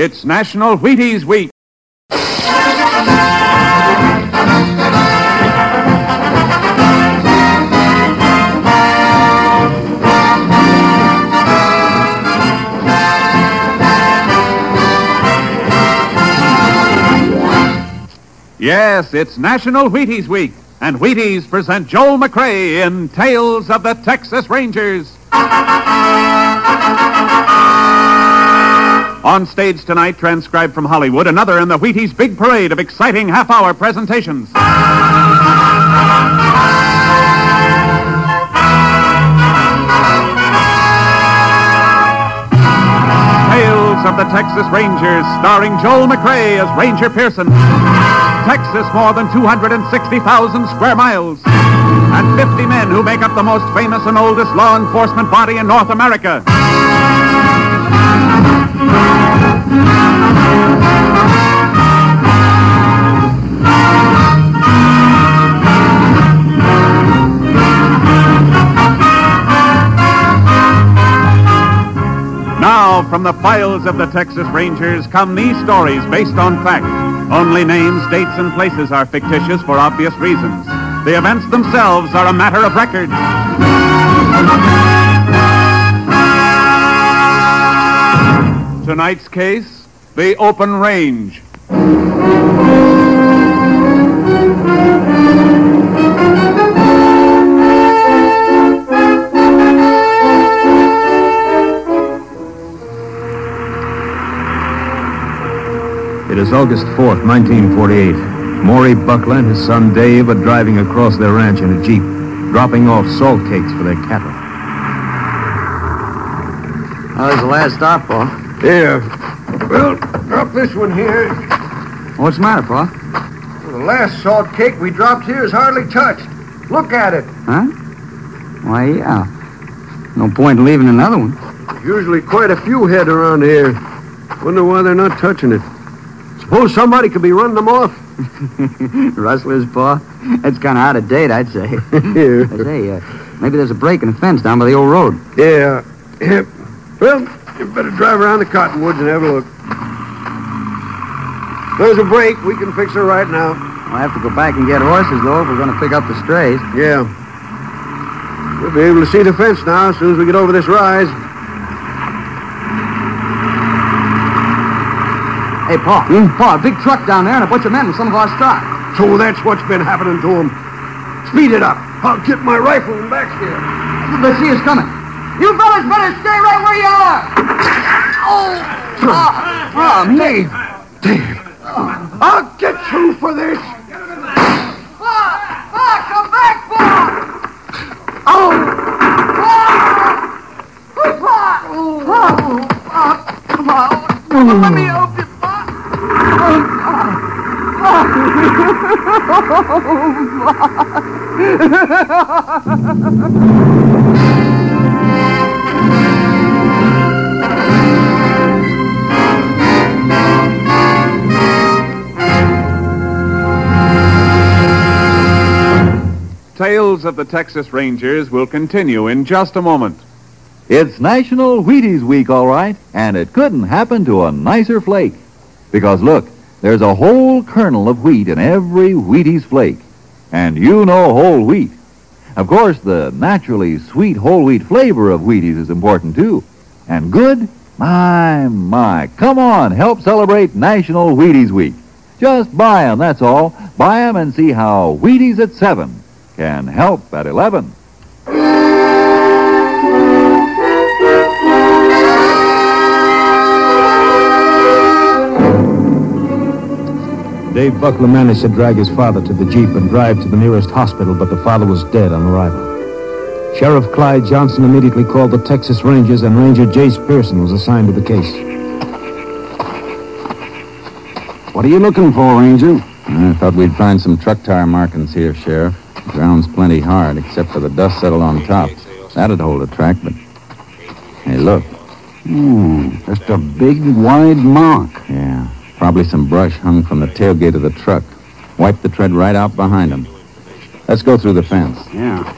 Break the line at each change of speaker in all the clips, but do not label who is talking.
It's National Wheaties Week. Yes, it's National Wheaties Week, and Wheaties present Joel McCrea in Tales of the Texas Rangers. On stage tonight, transcribed from Hollywood, another in the Wheaties big parade of exciting half hour presentations. Tales of the Texas Rangers, starring Joel McCrea as Ranger Pearson. Texas, more than 260,000 square miles. And 50 men who make up the most famous and oldest law enforcement body in North America. From the files of the Texas Rangers come these stories based on fact. Only names, dates, and places are fictitious for obvious reasons. The events themselves are a matter of record. Tonight's case the open range.
It is August 4th, 1948. Maury Buckler and his son Dave are driving across their ranch in a Jeep, dropping off salt cakes for their cattle.
How's the last stop, Pa?
Here. Well, drop this one here.
What's the matter, Pa?
The last salt cake we dropped here is hardly touched. Look at it.
Huh? Why, yeah. No point in leaving another one.
Usually quite a few head around here. Wonder why they're not touching it. Suppose somebody could be running them off.
Rustlers, Pa? That's kind of out of date, I'd say. I say, uh, maybe there's a break in the fence down by the old road.
Yeah. yeah. Well, you better drive around the cottonwoods and have a look. There's a break. We can fix her right now.
I'll have to go back and get horses, though, if we're going to pick up the strays.
Yeah. We'll be able to see the fence now as soon as we get over this rise.
Hey, Pa. Hmm? Pa, a big truck down there and a bunch of men with some of our stock.
So that's what's been happening to them. Speed it up. I'll get my rifle and back here.
Let's see us coming. You fellas better stay right where you are. Oh, oh, oh me.
Dave, I'll get you for this.
Pa, Pa, come back, Pa.
Oh,
Pa, Pa, Pa, come on. Oh. Let me
Tales of the Texas Rangers will continue in just a moment.
It's National Wheaties Week, all right, and it couldn't happen to a nicer flake. Because look, there's a whole kernel of wheat in every Wheaties flake. And you know whole wheat. Of course, the naturally sweet whole wheat flavor of Wheaties is important too. And good? My, my. Come on, help celebrate National Wheaties Week. Just buy 'em, that's all. Buy 'em and see how Wheaties at 7 can help at 11.
Dave Buckler managed to drag his father to the Jeep and drive to the nearest hospital, but the father was dead on arrival. Sheriff Clyde Johnson immediately called the Texas Rangers, and Ranger Jace Pearson was assigned to the case.
What are you looking for, Ranger?
I thought we'd find some truck tire markings here, Sheriff. The ground's plenty hard, except for the dust settled on top. That'd hold a track, but. Hey, look.
Hmm, just a big, wide mark.
Yeah. Probably some brush hung from the tailgate of the truck. Wiped the tread right out behind him. Let's go through the fence.
Yeah.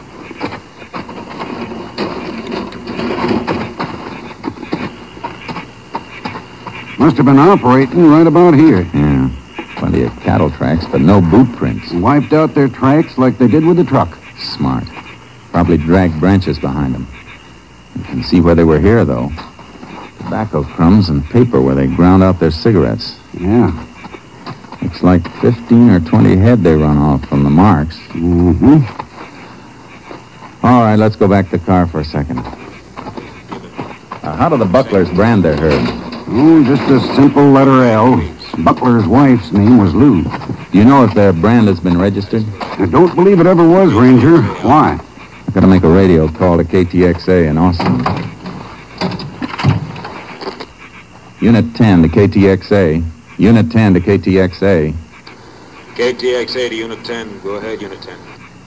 Must have been operating right about here.
Yeah. Plenty of cattle tracks, but no boot prints.
Wiped out their tracks like they did with the truck.
Smart. Probably dragged branches behind them. You can see where they were here, though. Tobacco crumbs and paper where they ground out their cigarettes.
Yeah.
Looks like 15 or 20 head they run off from the marks.
Mm-hmm.
All right, let's go back to the car for a second. Uh, how do the bucklers brand their herd?
Oh, just a simple letter L. Buckler's wife's name was Lou.
Do you know if their brand has been registered?
I don't believe it ever was, Ranger. Why?
I've got to make a radio call to KTXA in Austin. Unit 10 to KTXA. Unit 10 to KTXA.
KTXA to Unit 10. Go ahead, Unit 10.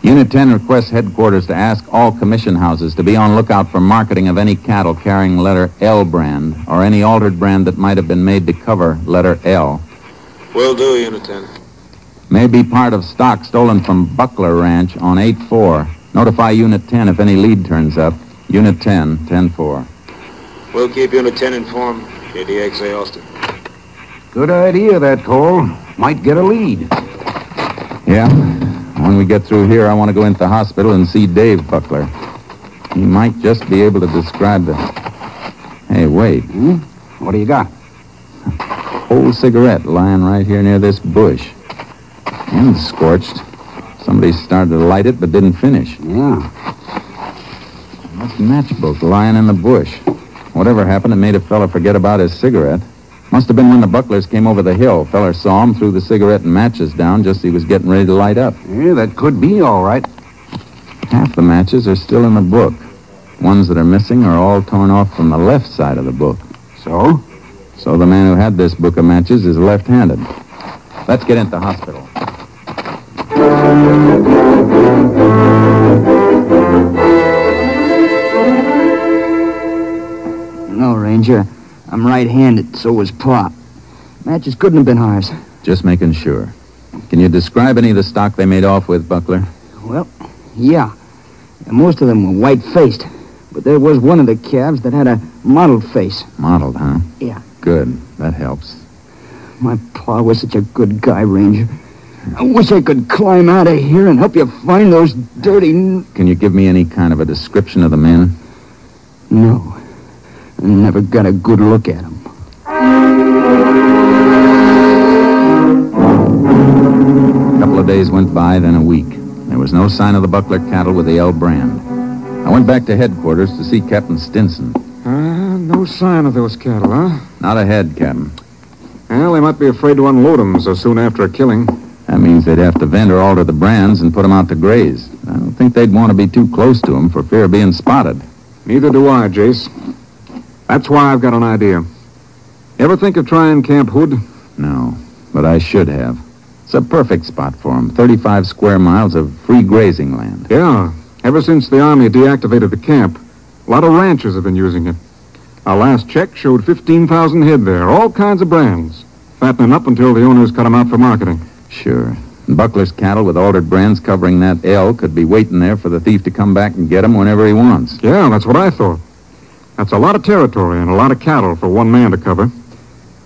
Unit 10 requests headquarters to ask all commission houses to be on lookout for marketing of any cattle carrying letter L brand or any altered brand that might have been made to cover letter L.
Will do, Unit 10.
May be part of stock stolen from Buckler Ranch on 8-4. Notify Unit 10 if any lead turns up. Unit 10, 10-4.
We'll keep Unit 10 informed. KTXA Austin.
Good idea, that call. Might get a lead.
Yeah? When we get through here, I want to go into the hospital and see Dave Buckler. He might just be able to describe the... Hey, wait.
Hmm? What do you got?
Old cigarette lying right here near this bush. And scorched. Somebody started to light it but didn't finish.
Yeah.
That's matchbook lying in the bush. Whatever happened, it made a fella forget about his cigarette. Must have been when the Bucklers came over the hill. Feller saw him, threw the cigarette and matches down just as he was getting ready to light up.
Yeah, that could be all right.
Half the matches are still in the book. Ones that are missing are all torn off from the left side of the book.
So?
So the man who had this book of matches is left-handed. Let's get into the hospital.
Ranger. I'm right-handed. So was Pop. Matches couldn't have been ours.
Just making sure. Can you describe any of the stock they made off with, Buckler?
Well, yeah. Most of them were white-faced. But there was one of the calves that had a mottled face.
Mottled, huh?
Yeah.
Good. That helps.
My pa was such a good guy, Ranger. I wish I could climb out of here and help you find those dirty...
Can you give me any kind of a description of the men?
No. I never got a good look at them.
A couple of days went by, then a week. There was no sign of the Buckler cattle with the L brand. I went back to headquarters to see Captain Stinson.
Uh, no sign of those cattle, huh?
Not ahead, Captain.
Well, they might be afraid to unload them so soon after a killing.
That means they'd have to vend or alter the brands and put them out to graze. I don't think they'd want to be too close to them for fear of being spotted.
Neither do I, Jace. That's why I've got an idea. Ever think of trying Camp Hood?
No, but I should have. It's a perfect spot for them. 35 square miles of free grazing land.
Yeah. Ever since the Army deactivated the camp, a lot of ranchers have been using it. Our last check showed 15,000 head there, all kinds of brands. Fattening up until the owners cut them out for marketing.
Sure. And Buckler's cattle with altered brands covering that L could be waiting there for the thief to come back and get 'em whenever he wants.
Yeah, that's what I thought. That's a lot of territory and a lot of cattle for one man to cover.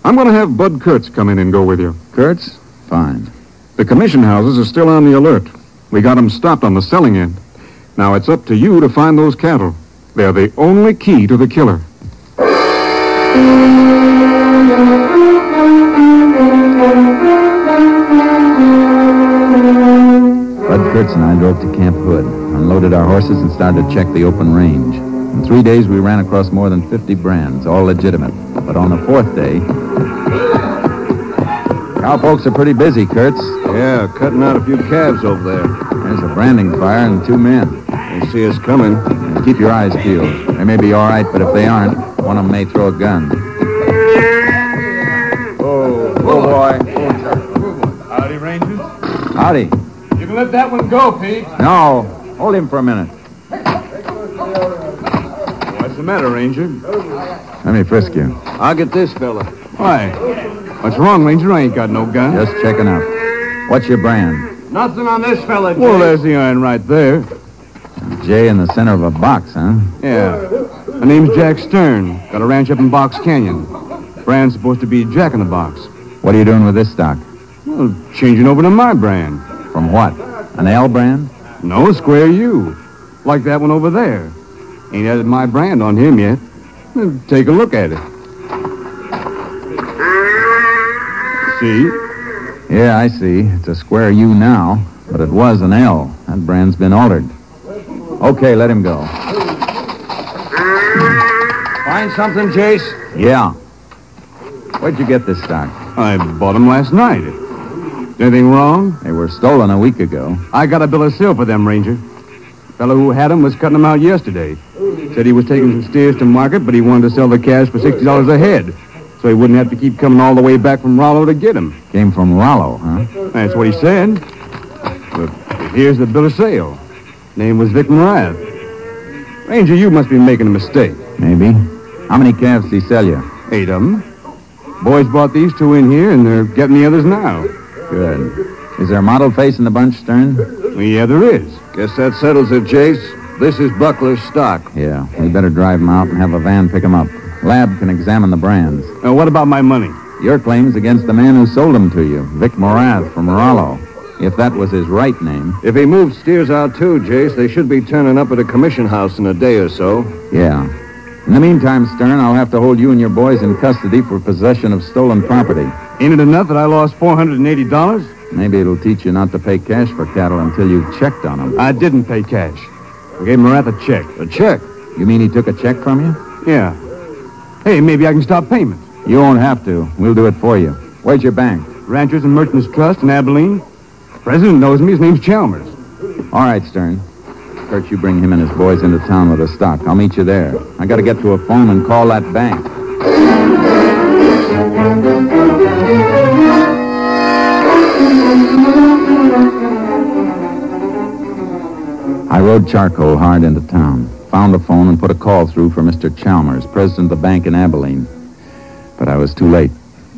I'm going to have Bud Kurtz come in and go with you.
Kurtz? Fine.
The commission houses are still on the alert. We got 'em stopped on the selling end. Now it's up to you to find those cattle. They're the only key to the killer.
Bud Kurtz and I drove to Camp Hood, unloaded our horses, and started to check the open range. In three days, we ran across more than 50 brands, all legitimate. But on the fourth day... Cowpokes are pretty busy, Kurtz.
Yeah, cutting out a few calves over there.
There's a branding fire and two men.
They see us coming.
Keep your eyes peeled. They may be all right, but if they aren't, one of them may throw a gun.
Oh, oh boy.
Howdy, Rangers.
Howdy.
You can let that one go, Pete.
No, hold him for a minute.
What's the matter, Ranger?
Let me frisk you.
I'll get this fella.
Why? What's wrong, Ranger? I ain't got no gun.
Just checking out. What's your brand?
Nothing on this fella, Jay.
Well, there's the iron right there.
J in the center of a box, huh?
Yeah. My name's Jack Stern. Got a ranch up in Box Canyon. Brand's supposed to be Jack in the Box.
What are you doing with this stock?
Well, changing over to my brand.
From what? An L brand?
No, Square U. Like that one over there. Ain't added my brand on him yet. Take a look at it. See?
Yeah, I see. It's a square U now, but it was an L. That brand's been altered. Okay, let him go.
Find something, Jace?
Yeah. Where'd you get this stock?
I bought them last night. Anything wrong?
They were stolen a week ago.
I got a bill of sale for them, Ranger. Fellow who had them was cutting them out yesterday. Said he was taking some steers to market, but he wanted to sell the cash for $60 a head. So he wouldn't have to keep coming all the way back from Rollo to get them.
Came from Rollo, huh?
That's what he said. But here's the bill of sale. Name was Vic Morath. Ranger, you must be making a mistake.
Maybe. How many calves did he sell you?
Eight of them. Boys bought these two in here, and they're getting the others now.
Good. Is there a model face in the bunch, Stern?
Yeah, there is.
Guess that settles it, Jace. This is Buckler's stock.
Yeah. We better drive him out and have a van pick him up. Lab can examine the brands.
Now, what about my money?
Your claim's against the man who sold them to you, Vic Morath from Rollo. If that was his right name.
If he moved steers out too, Jace, they should be turning up at a commission house in a day or so.
Yeah. In the meantime, Stern, I'll have to hold you and your boys in custody for possession of stolen property.
Ain't it enough that I lost $480?
Maybe it'll teach you not to pay cash for cattle until you've checked on them.
I didn't pay cash. I gave Morath a check.
A check?
You mean he took a check from you?
Yeah. Hey, maybe I can stop payment.
You won't have to. We'll do it for you. Where's your bank?
Ranchers and Merchants Trust in Abilene. President knows me. His name's Chalmers.
All right, Stern. Kurt, you bring him and his boys into town with the stock. I'll meet you there. I gotta get to a phone and call that bank. I rode charcoal hard into town, found a phone, and put a call through for Mr. Chalmers, president of the bank in Abilene. But I was too late.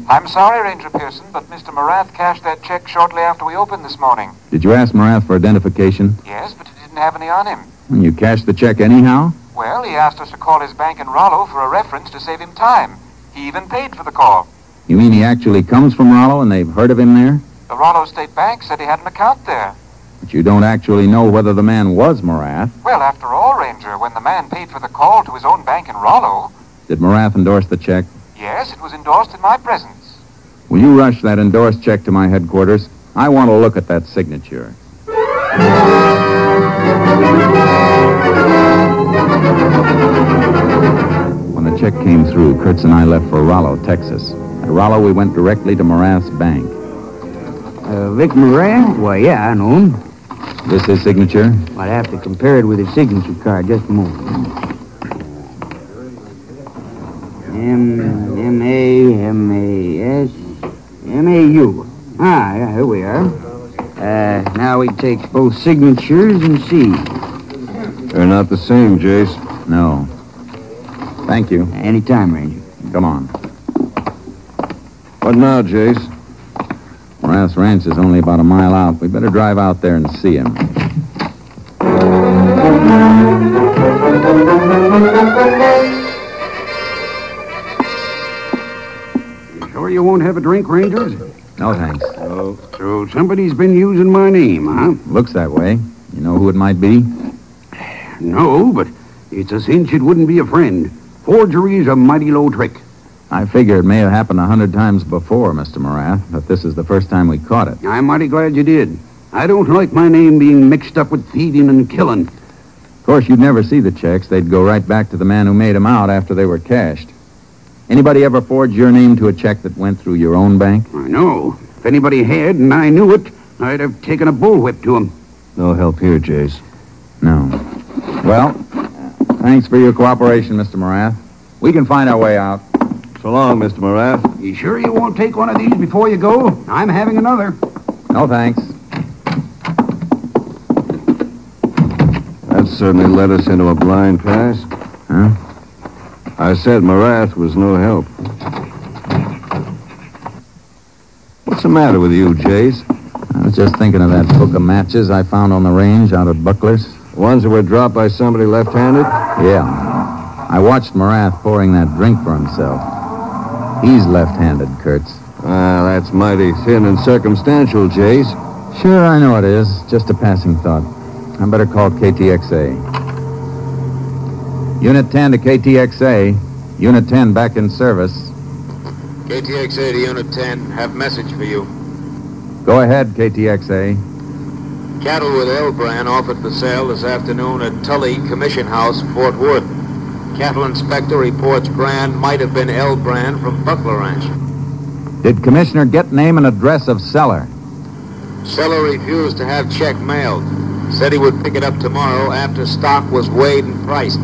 I'm sorry, Ranger Pearson, but Mr. Morath cashed that check shortly after we opened this morning.
Did you ask Morath for identification?
Yes, but he didn't have any on him.
And you cashed the check anyhow?
Well, he asked us to call his bank in Rollo for a reference to save him time. He even paid for the call.
You mean he actually comes from Rollo and they've heard of him there?
The Rollo State Bank said he had an account there.
But you don't actually know whether the man was Morath.
Well, after all, Ranger, when the man paid for the call to his own bank in Rollo,
Did Morath endorse the check?
yes, it was endorsed in my presence.
Will you rush that endorsed check to my headquarters? I want to look at that signature. When the check came through, Kurtz and I left for Rollo, Texas. At Rollo, we went directly to Morath's bank.
Uh, Vic Morath? Why, yeah, I know him.
This his signature?
I'd have to compare it with his signature card. Just a moment. M M A M A S M A U. Ah, yeah, here we are. Uh, now we take both signatures and see.
They're not the same, Jace.
No. Thank you.
Anytime, Ranger.
Come on.
What now, Jace?
Morath's ranch is only about a mile out. We better drive out there and see him.
Sure you won't have a drink, Rangers?
No, thanks.
Oh, so somebody's been using my name, huh?
Looks that way. You know who it might be?
No, but it's a cinch it wouldn't be a friend. Forgery's a mighty low trick.
I figure it may have happened a hundred times before, Mr. Morath, but this is the first time we caught it.
I'm mighty glad you did. I don't like my name being mixed up with thieving and killing.
Of course, you'd never see the checks. They'd go right back to the man who made them out after they were cashed. Anybody ever forge your name to a check that went through your own bank?
I know. If anybody had and I knew it, I'd have taken a bullwhip to him.
No help here, Jace.
No. Well, thanks for your cooperation, Mr. Morath. We can find our way out.
So long, Mr. Morath.
You sure you won't take one of these before you go? I'm having another.
No, thanks.
That certainly led us into a blind pass.
Huh?
I said Morath was no help. What's the matter with you, Jace?
I was just thinking of that book of matches I found on the range out at Buckler's.
The ones that were dropped by somebody left-handed?
Yeah. I watched Morath pouring that drink for himself. He's left-handed, Kurtz.
Ah, that's mighty thin and circumstantial, Jace.
Sure, I know it is. Just a passing thought. I better call KTXA. Unit 10 to KTXA. Unit 10 back in service.
KTXA to Unit 10. Have message for you.
Go ahead, KTXA.
Cattle with L brand offered for sale this afternoon at Tully Commission House, Fort Worth. Cattle inspector reports brand might have been L brand from Buckler Ranch.
Did Commissioner get name and address of seller?
Seller refused to have check mailed. Said he would pick it up tomorrow after stock was weighed and priced.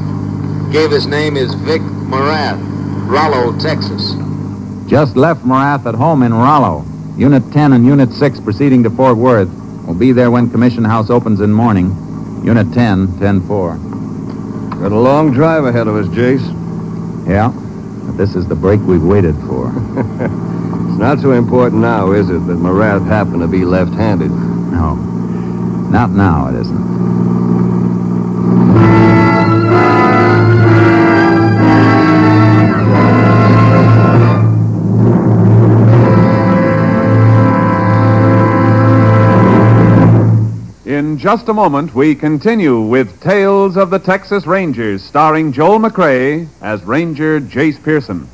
Gave his name is Vic Morath, Rollo, Texas.
Just left Morath at home in Rollo. Unit 10 and Unit 6 proceeding to Fort Worth. We'll be there when Commission House opens in morning. Unit 10, 10-4.
Got a long drive ahead of us, Jace.
Yeah, but this is the break we've waited for.
It's not so important now, is it, that Morath happened to be left-handed?
No, not now it isn't.
In just a moment, we continue with Tales of the Texas Rangers, starring Joel McCrea as Ranger Jace Pearson.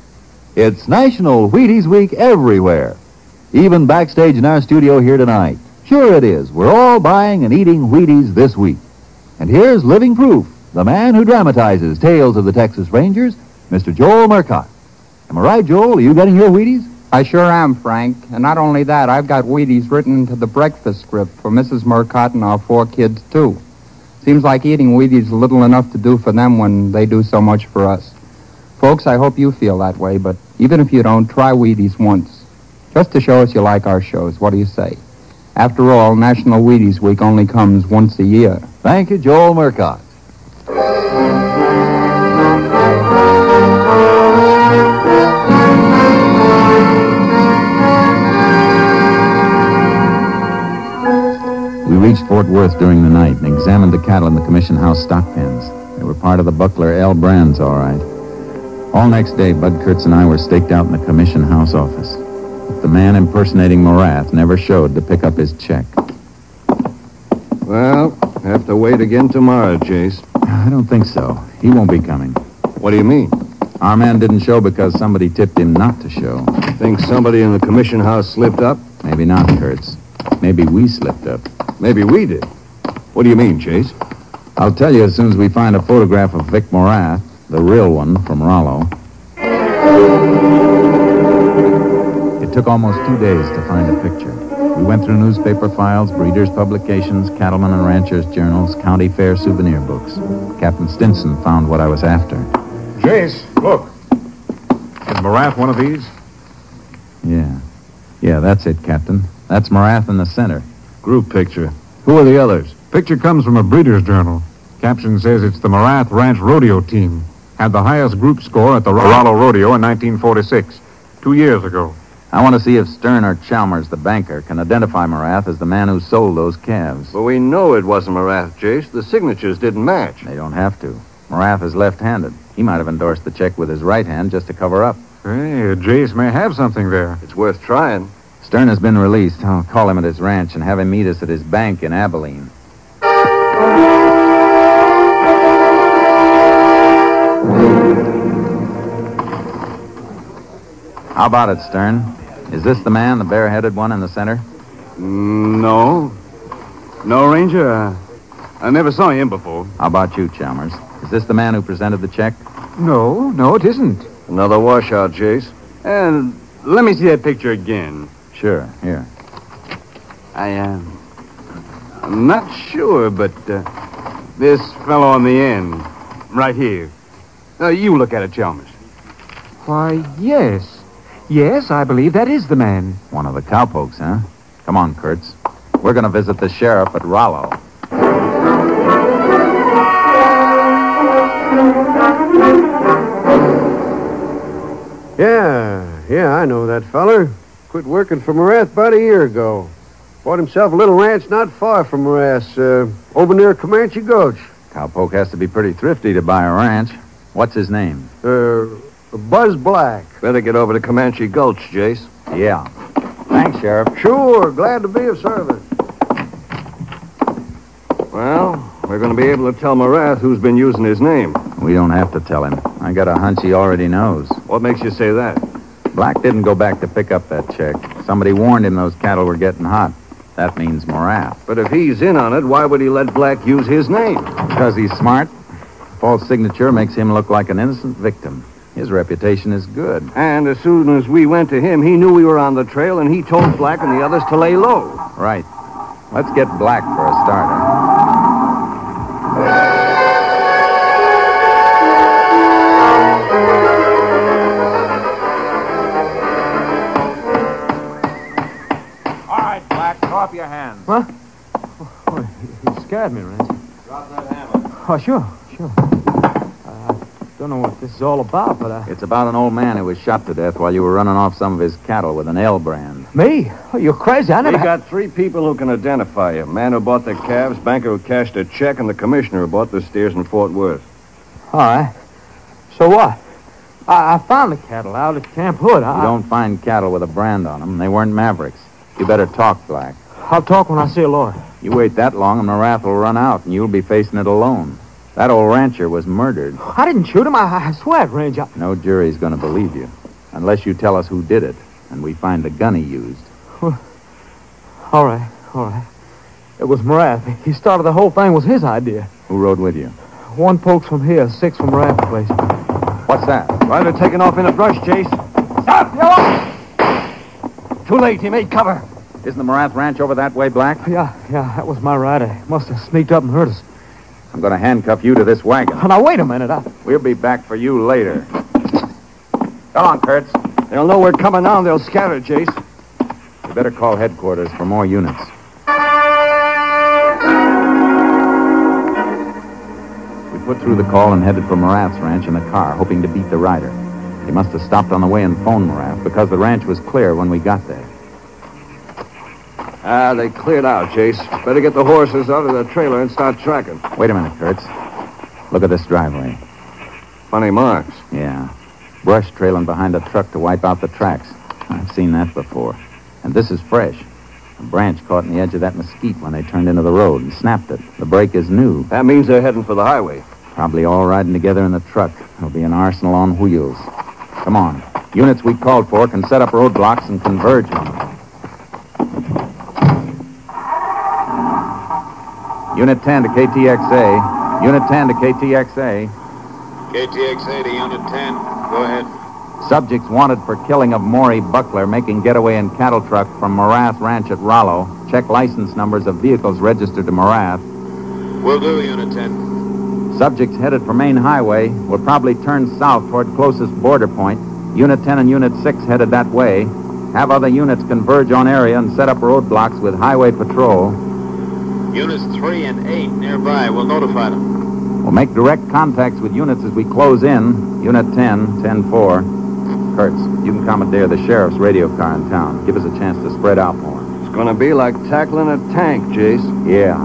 It's National Wheaties Week everywhere. Even backstage in our studio here tonight. Sure it is. We're all buying and eating Wheaties this week. And here's living proof. The man who dramatizes Tales of the Texas Rangers, Mr. Joel Murcott. Am I right, Joel? Are you getting your Wheaties?
I sure am, Frank. And not only that, I've got Wheaties written into the breakfast script for Mrs. Murcott and our four kids, too. Seems like eating Wheaties is little enough to do for them when they do so much for us. Folks, I hope you feel that way, but even if you don't, try Wheaties once. Just to show us you like our shows. What do you say? After all, National Wheaties Week only comes once a year.
Thank you, Joel Murcott.
Reached Fort Worth during the night and examined the cattle in the Commission House stock pens. They were part of the Buckler L brands, all right. All next day, Bud Kurtz and I were staked out in the Commission House office. But the man impersonating Morath never showed to pick up his check.
Well, have to wait again tomorrow, Jace.
I don't think so. He won't be coming.
What do you mean?
Our man didn't show because somebody tipped him not to show.
Think somebody in the commission house slipped up?
Maybe not, Kurtz. Maybe we slipped up.
Maybe we did. What do you mean, Jace?
I'll tell you as soon as we find a photograph of Vic Morath, the real one from Rollo. It took almost two days to find a picture. We went through newspaper files, breeders' publications, cattlemen and ranchers' journals, county fair souvenir books. Captain Stinson found what I was after.
Jace, look. Is Morath one of these?
Yeah. Yeah, that's it, Captain. That's Morath in the center.
Group picture.
Who are the others? Picture comes from a breeder's journal. Caption says it's the Morath Ranch Rodeo team. Had the highest group score at the Rollo Rodeo in 1946, two years ago.
I want to see if Stern or Chalmers, the banker, can identify Morath as the man who sold those calves.
But we know it wasn't Morath, Jace. The signatures didn't match.
They don't have to. Morath is left-handed. He might have endorsed the check with his right hand just to cover up.
Hey, Jace may have something there.
It's worth trying.
Stern has been released. I'll call him at his ranch and have him meet us at his bank in Abilene. How about it, Stern? Is this the man, the bare-headed one in the center?
No. No, Ranger. Uh, I never saw him before.
How about you, Chalmers? Is this the man who presented the check?
No, no, it isn't.
Another washout, Jace.
And let me see that picture again.
Sure, here.
I am. I'm not sure, but uh, this fellow on the end, right here. Uh, you look at it, Chalmers.
Why, yes. Yes, I believe that is the man.
One of the cowpokes, huh? Come on, Kurtz. We're going to visit the sheriff at Rollo.
Yeah, yeah, I know that feller. Quit working for Morath about a year ago. Bought himself a little ranch not far from Morath, uh, over near Comanche Gulch.
Cowpoke has to be pretty thrifty to buy a ranch. What's his name?
Uh, Buzz Black.
Better get over to Comanche Gulch, Jace.
Yeah. Thanks, Sheriff.
Sure, glad to be of service.
Well, we're going to be able to tell Morath who's been using his name.
We don't have to tell him. I got a hunch he already knows.
What makes you say that?
Black didn't go back to pick up that check. Somebody warned him those cattle were getting hot. That means Morath.
But if he's in on it, why would he let Black use his name?
Because he's smart. False signature makes him look like an innocent victim. His reputation is good.
And as soon as we went to him, he knew we were on the trail, and he told Black and the others to lay low.
Right. Let's get Black for a starter.
Hands.
What? Oh, you scared me, Ranger.
Drop that hammer.
Oh, sure, sure. I don't know what this is all about, but I...
It's about an old man who was shot to death while you were running off some of his cattle with an L brand.
Me? Oh, you're crazy. I
We
never...
got three people who can identify you. Man who bought the calves, banker who cashed a check, and the commissioner who bought the steers in Fort Worth.
All right. So what? I, I found the cattle out at Camp Hood. I,
You don't find cattle with a brand on them. They weren't Mavericks. You better talk, Black.
I'll talk when I see a lawyer.
You wait that long and Morath will run out, and you'll be facing it alone. That old rancher was murdered.
I didn't shoot him. I, I swear it, Ranger.
No jury's going to believe you, unless you tell us who did it, and we find the gun he used.
All right, all right. It was Morath. He started the whole thing. was his idea.
Who rode with you?
One pokes from here, six from Morath's place.
What's that?
Rider taken off in a brush chase.
Stop! Yellow!
Too late. He made cover.
Isn't the Morath ranch over that way, Black?
Yeah, yeah, that was my rider. He Must have sneaked up and hurt us.
I'm going to handcuff you to this wagon.
Oh, now, wait a minute. I...
We'll be back for you later. Come on, Kurtz.
They'll know we're coming now, and they'll scatter, Jace.
You better call headquarters for more units. We put through the call and headed for Morath's ranch in the car, hoping to beat the rider. He must have stopped on the way and phoned Morath because the ranch was clear when we got there.
Ah, they cleared out, Jace. Better get the horses out of the trailer and start tracking.
Wait a minute, Kurtz. Look at this driveway.
Funny marks.
Yeah. Brush trailing behind a truck to wipe out the tracks. I've seen that before. And this is fresh. A branch caught in the edge of that mesquite when they turned into the road and snapped it. The brake is new.
That means they're heading for the highway.
Probably all riding together in the truck. There'll be an arsenal on wheels. Come on. Units we called for can set up roadblocks and converge on them. Unit 10 to KTXA. Unit 10 to KTXA.
KTXA to Unit 10. Go ahead.
Subjects wanted for killing of Maury Buckler making getaway in cattle truck from Morath Ranch at Rollo. Check license numbers of vehicles registered to Morath.
Will do, Unit 10.
Subjects headed for main highway will probably turn south toward closest border point. Unit 10 and Unit 6 headed that way. Have other units converge on area and set up roadblocks with highway patrol.
Units 3 and 8 nearby. We'll notify them.
We'll make direct contacts with units as we close in. Unit 10, 10-4. Kurtz, you can commandeer the sheriff's radio car in town. Give us a chance to spread out more.
It's going to be like tackling a tank, Jace.
Yeah.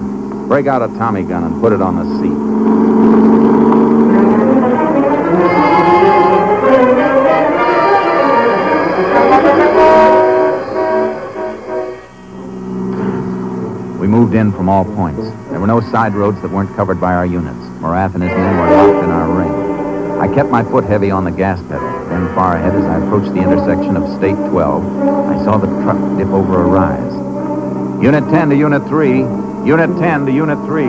Break out a Tommy gun and put it on the seat. We moved in from all points. There were no side roads that weren't covered by our units. Morath and his men were locked in our ring. I kept my foot heavy on the gas pedal. Then far ahead, as I approached the intersection of State 12, I saw the truck dip over a rise. Unit 10 to Unit 3. Unit 10 to Unit 3.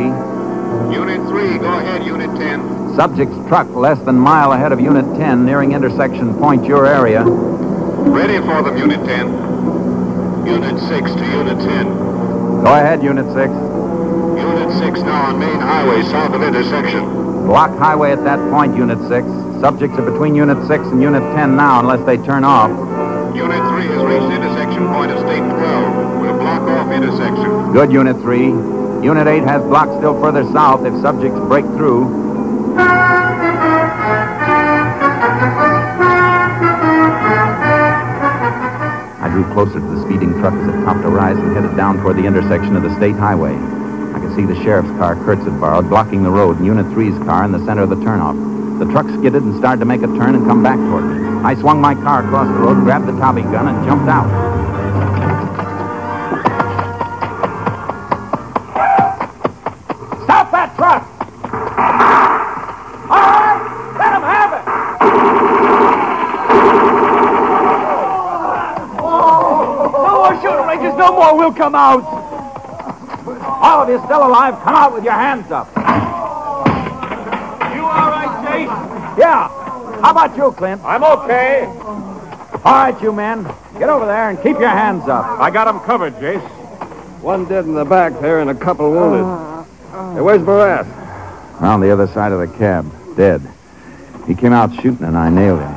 Unit 3, go ahead, Unit 10.
Subject's truck less than mile ahead of Unit 10, nearing intersection point your area.
Ready for them, Unit 10. Unit 6 to Unit 10.
Go ahead, Unit 6.
Unit 6 now on main highway south of intersection.
Block highway at that point, Unit 6. Subjects are between Unit 6 and Unit 10 now, unless they turn off.
Unit 3 has reached intersection point of State 12. We'll block off intersection.
Good, Unit 3. Unit 8 has blocked still further south if subjects break through. Drew closer to the speeding truck as it topped a rise and headed down toward the intersection of the state highway. I could see the sheriff's car Kurtz had borrowed blocking the road and Unit 3's car in the center of the turnoff. The truck skidded and started to make a turn and come back toward me. I swung my car across the road, grabbed the Tommy gun, and jumped out.
No come out.
All of you still alive, come out with your hands up.
You all right, Jace?
Yeah. How about you, Clint?
I'm okay.
All right, you men. Get over there and keep your hands up.
I got him covered, Jace. One dead in the back there and a couple wounded. Hey, where's Morath?
On the other side of the cab, dead. He came out shooting and I nailed him.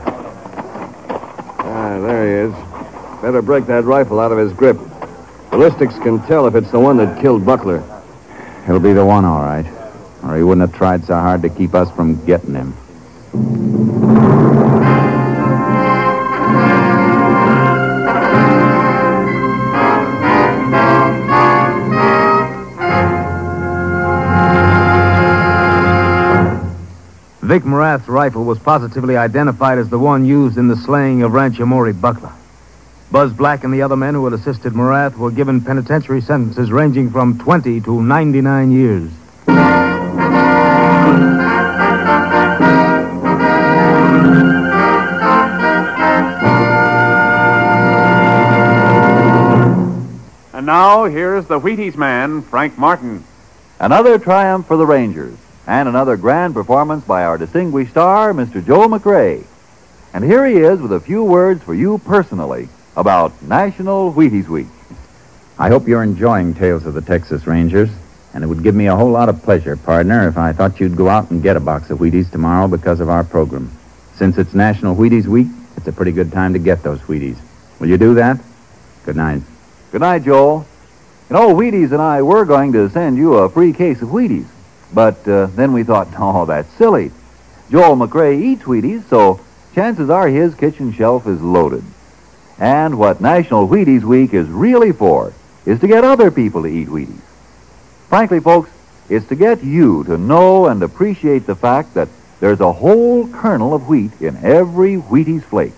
Ah, there he is. Better break that rifle out of his grip. Ballistics can tell if it's the one that killed Buckler.
He'll be the one, all right. Or he wouldn't have tried so hard to keep us from getting him.
Vic Morath's rifle was positively identified as the one used in the slaying of Rancher Maury Buckler. Buzz Black and the other men who had assisted Morath were given penitentiary sentences ranging from 20 to 99 years.
And now, here's the Wheaties man, Frank Martin.
Another triumph for the Rangers, and another grand performance by our distinguished star, Mr. Joel McCrea. And here he is with a few words for you personally about National Wheaties Week.
I hope you're enjoying Tales of the Texas Rangers, and it would give me a whole lot of pleasure, partner, if I thought you'd go out and get a box of Wheaties tomorrow because of our program. Since it's National Wheaties Week, it's a pretty good time to get those Wheaties. Will you do that? Good night.
Good night, Joel. You know, Wheaties and I were going to send you a free case of Wheaties, but uh, then we thought, oh, that's silly. Joel McCrea eats Wheaties, so chances are his kitchen shelf is loaded. And what National Wheaties Week is really for is to get other people to eat Wheaties. Frankly, folks, it's to get you to know and appreciate the fact that there's a whole kernel of wheat in every Wheaties flake.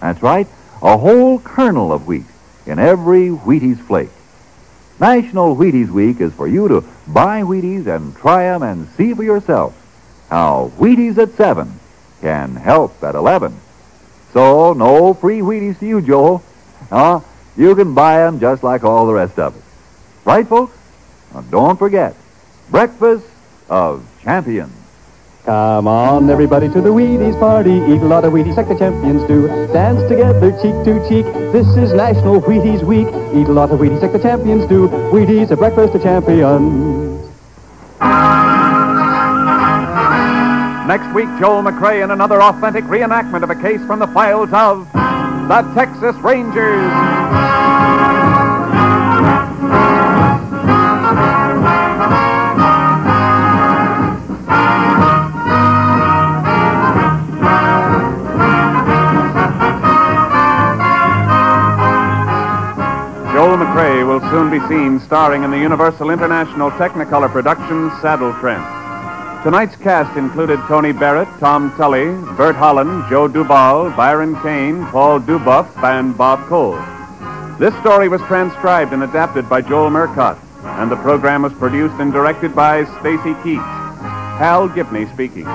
That's right, a whole kernel of wheat in every Wheaties flake. National Wheaties Week is for you to buy Wheaties and try 'em and see for yourself how Wheaties at 7 can help at 11. So, no free Wheaties to you, Joel. Uh, you can buy 'em just like all the rest of us. Right, folks? Now, don't forget, breakfast of champions.
Come on, everybody, to the Wheaties party. Eat a lot of Wheaties like the champions do. Dance together, cheek to cheek. This is National Wheaties Week. Eat a lot of Wheaties like the champions do. Wheaties, a breakfast of champions.
Next week, Joel McCrea in another authentic reenactment of a case from the files of the Texas Rangers. Joel McCrea will soon be seen starring in the Universal International Technicolor production Saddle Tramp. Tonight's cast included Tony Barrett, Tom Tully, Bert Holland, Joe Duval, Byron Kane, Paul Dubov, and Bob Cole. This story was transcribed and adapted by Joel Murcott, and the program was produced and directed by Stacy Keach. Hal Gibney speaking.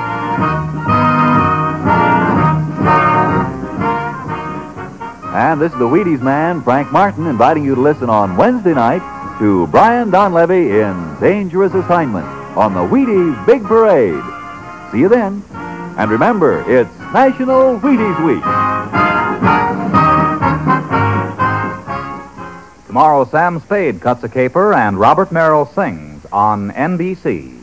And this is the Wheaties man, Frank Martin, inviting you to listen on Wednesday night to Brian Donlevy in Dangerous Assignment on the Wheaties Big Parade. See you then. And remember, it's National Wheaties Week.
Tomorrow, Sam Spade cuts a caper and Robert Merrill sings on NBC.